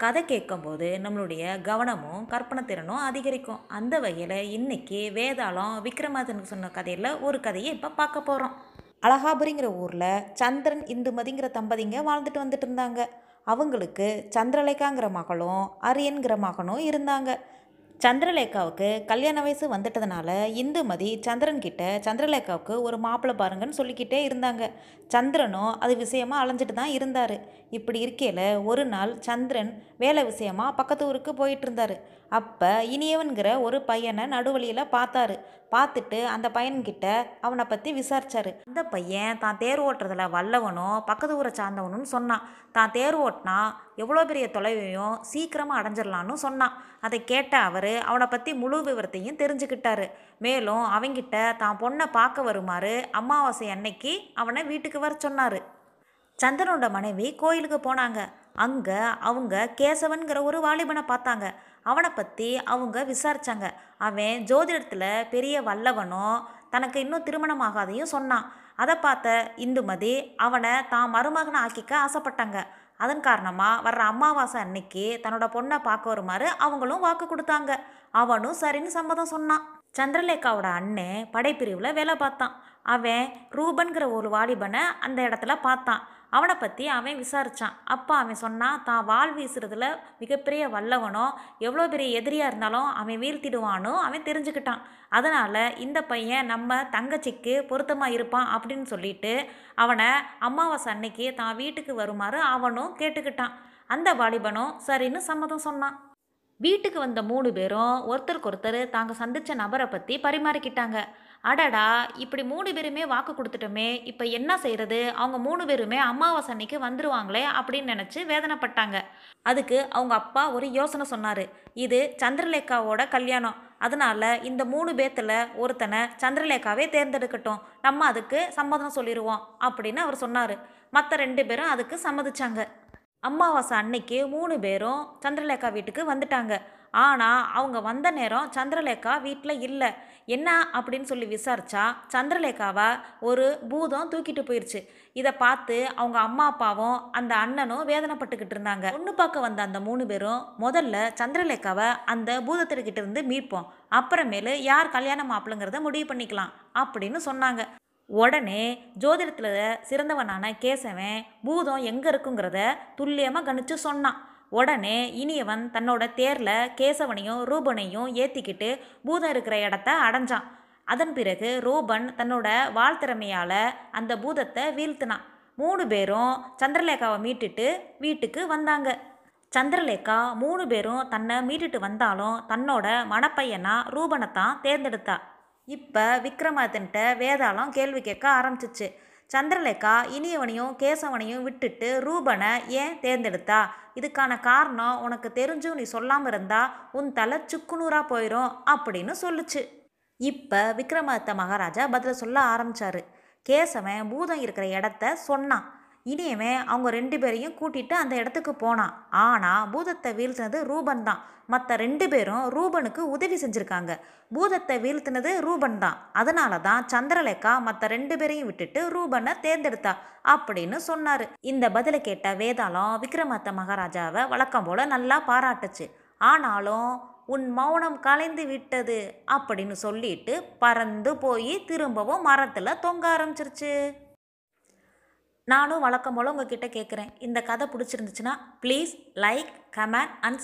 கதை கேட்கும்போது நம்மளுடைய கவனமும் கற்பனை திறனும் அதிகரிக்கும். அந்த வகையில் இன்னைக்கு வேதாளம் விக்ரமாதனுக்கு சொன்ன கதையில் ஒரு கதையை இப்போ பார்க்க போகிறோம் அழகாபுரிங்கிற ஊரில் சந்திரன் இந்துமதிங்கிற தம்பதிங்க வாழ்ந்துட்டு வந்துட்டு இருந்தாங்க. அவங்களுக்கு சந்திரலேகாங்கிற மகளும் அரியன்கிற மகனும் இருந்தாங்க. சந்திரலேகாவுக்கு கல்யாண வயசு வந்துட்டதுனால இந்துமதி சந்திரன்கிட்ட சந்திரலேகாவுக்கு ஒரு மாப்பிள்ளை பாருங்கன்னு சொல்லிக்கிட்டே இருந்தாங்க. சந்திரனும் அது விஷயமா அலைஞ்சிட்டு தான் இருந்தார். இப்படி இருக்கையில் ஒரு நாள் சந்திரன் வேலை விஷயமா பக்கத்து ஊருக்கு போயிட்டு இருந்தார். அப்போ இனியவன்கிற ஒரு பையனை நடுவழியில் பார்த்தாரு. பார்த்துட்டு அந்த பையன்கிட்ட அவனை பற்றி விசாரிச்சாரு. அந்த பையன் தான் தேர் ஓட்டுறதுல வல்லவனும் பக்கத்து ஊரை சார்ந்தவனும் சொன்னான். தான் தேர் ஓட்டினா எவ்வளோ பெரிய தொலைவையும் சீக்கிரமாக அடைஞ்சிடலான்னு சொன்னான். அதை கேட்ட அவர் அவனை பற்றி முழு விவரத்தையும் தெரிஞ்சுக்கிட்டாரு. மேலும் அவங்கிட்ட தான் பொண்ணை பார்க்க வருமாறு அமாவாசை அன்னைக்கு அவனை வீட்டுக்கு வர சொன்னார். சந்திரனோட மனைவி கோயிலுக்கு போனாங்க. அங்கே அவங்க கேசவன்கிற ஒரு வாலிபனை பார்த்தாங்க. அவனை பற்றி அவங்க விசாரித்தாங்க அவன் ஜோதிடத்தில் பெரிய வல்லவனும் தனக்கு இன்னும் திருமணம் ஆகாதையும் சொன்னான். அதை பார்த்த இந்துமதி அவனை தான் மருமகனை ஆக்கிக்க ஆசைப்பட்டாங்க. அதன் காரணமாக வர்ற அமாவாசை அன்னைக்கு தன்னோட பொண்ணை பார்க்க வருமாறு அவங்களும் வாக்கு கொடுத்தாங்க. அவனும் சரின்னு சம்மதம் சொன்னான். சந்திரலேகாவோட அண்ணன் படைப்பிரிவில் வேலை பார்த்தான். அவன் ரூபன்கிற ஒரு வாலிபனை அந்த இடத்துல பார்த்தான். அவனை பற்றி அவன் விசாரித்தான் அப்போ அவன் சொன்னான் தான் வாள் வீசுறதுல மிகப்பெரிய வல்லவனோ எவ்வளோ பெரிய எதிரியாக இருந்தாலும் அவன் வீழ்த்திடுவானோ அவன் தெரிஞ்சுக்கிட்டான். அதனால் இந்த பையன் நம்ம தங்கச்சிக்கு பொருத்தமாக இருப்பான் அப்படின்னு சொல்லிட்டு அவனை அமாவாசை அன்னைக்கு தான் வீட்டுக்கு வருமாறு அவனும் கேட்டுக்கிட்டான். அந்த வாலிபனும் சரின்னு சம்மதம் சொன்னான். வீட்டுக்கு வந்த மூணு பேரும் ஒருத்தருக்கு ஒருத்தர் தாங்க சந்தித்த நபரை பற்றி பரிமாறிக்கிட்டாங்க. அடடா இப்படி மூணு பேருமே வாக்கு கொடுத்துட்டோமே இப்போ என்ன செய்கிறது அவங்க மூணு பேருமே அமாவாசை அன்னைக்கு வந்துடுவாங்களே அப்படின்னு நினச்சி வேதனைப்பட்டாங்க. அதுக்கு அவங்க அப்பா ஒரு யோசனை சொன்னார். இது சந்திரலேகாவோட கல்யாணம். அதனால இந்த மூணு பேத்தில் ஒருத்தனை சந்திரலேகாவே தேர்ந்தெடுக்கட்டும். நம்ம அதுக்கு சம்மதம் சொல்லிடுவோம் அப்படின்னு அவர் சொன்னார். மற்ற ரெண்டு பேரும் அதுக்கு சம்மதிச்சாங்க. அமாவாசை அன்னைக்கு மூணு பேரும் சந்திரலேகா வீட்டுக்கு வந்துட்டாங்க. ஆனால் அவங்க வந்த நேரம் சந்திரலேகா வீட்டில் இல்லை. என்ன அப்படின்னு சொல்லி விசாரிச்சா சந்திரலேகாவை ஒரு பூதம் தூக்கிட்டு போயிடுச்சு இதை பார்த்து அவங்க அம்மா அப்பாவும் அந்த அண்ணனும் வேதனைப்பட்டுக்கிட்டு இருந்தாங்க. பொண்ணு பார்க்க வந்த அந்த மூணு பேரும் முதல்ல சந்திரலேகாவை அந்த பூதத்திற்கிட்ட இருந்து மீட்போம். அப்புறமேலு யார் கல்யாணம் மாப்பிள்ளைங்கிறத முடிவு பண்ணிக்கலாம் அப்படின்னு சொன்னாங்க. உடனே ஜோதிடத்தில் சிறந்தவனான கேசவன் பூதம் எங்கே இருக்குங்கிறத துல்லியமாக கணிச்சு சொன்னான். உடனே இனியவன் தன்னோட தேரில் கேசவனையும் ரூபனையும் ஏற்றிக்கிட்டு பூதம் இருக்கிற இடத்த அடைஞ்சான். அதன் பிறகு ரூபன் தன்னோட வாழ் திறமையால் அந்த பூதத்தை வீழ்த்தினான். மூணு பேரும் சந்திரலேகாவை மீட்டுட்டு வீட்டுக்கு வந்தாங்க. சந்திரலேகா மூணு பேரும் தன்னை மீட்டுட்டு வந்தாலும் தன்னோட மணப்பையனா ரூபனை தான் தேர்ந்தெடுத்தா. இப்போ விக்ரமாதித்தன்ட்ட வேதாளம் கேள்வி கேட்க ஆரம்பிச்சிச்சு. சந்திரலேகா இனியவனையும் கேசவனையும் விட்டுட்டு ரூபனை ஏன் தேர்ந்தெடுத்தா? இதுக்கான காரணம் உனக்கு தெரிஞ்சும் நீ சொல்லாமல் இருந்தா உன் தலை சுக்குநூறாக போயிடும் அப்படின்னு சொல்லுச்சு. இப்போ விக்ரமாதித்த மகாராஜா பதில் சொல்ல ஆரம்பித்தார் கேசவன் பூதம் இருக்கிற இடத்த சொன்னான். இனியவன் அவங்க ரெண்டு பேரையும் கூட்டிட்டு அந்த இடத்துக்கு போனான். ஆனால் பூதத்தை வீழ்த்தினது ரூபன் தான். மற்ற ரெண்டு பேரும் ரூபனுக்கு உதவி செஞ்சுருக்காங்க. பூதத்தை வீழ்த்தினது ரூபன் தான். அதனால தான் சந்திரலேகா மற்ற ரெண்டு பேரையும் விட்டுட்டு ரூபனை தேர்ந்தெடுத்தா அப்படின்னு சொன்னார். இந்த பதிலை கேட்ட வேதாளம் விக்ரமாத்த மகாராஜாவை வழக்கம் போல் நல்லா பாராட்டுச்சு. ஆனாலும் உன் மௌனம் கலைந்து விட்டது அப்படின்னு சொல்லிட்டு பறந்து போய் திரும்பவும் மரத்தில் தொங்க ஆரம்பிச்சிருச்சு. நானும் வழக்கம் போல் உங்ககிட்ட கேட்குறேன் இந்த கதை பிடிச்சிருந்துச்சுன்னா ப்ளீஸ் லைக் கமெண்ட் அண்ட்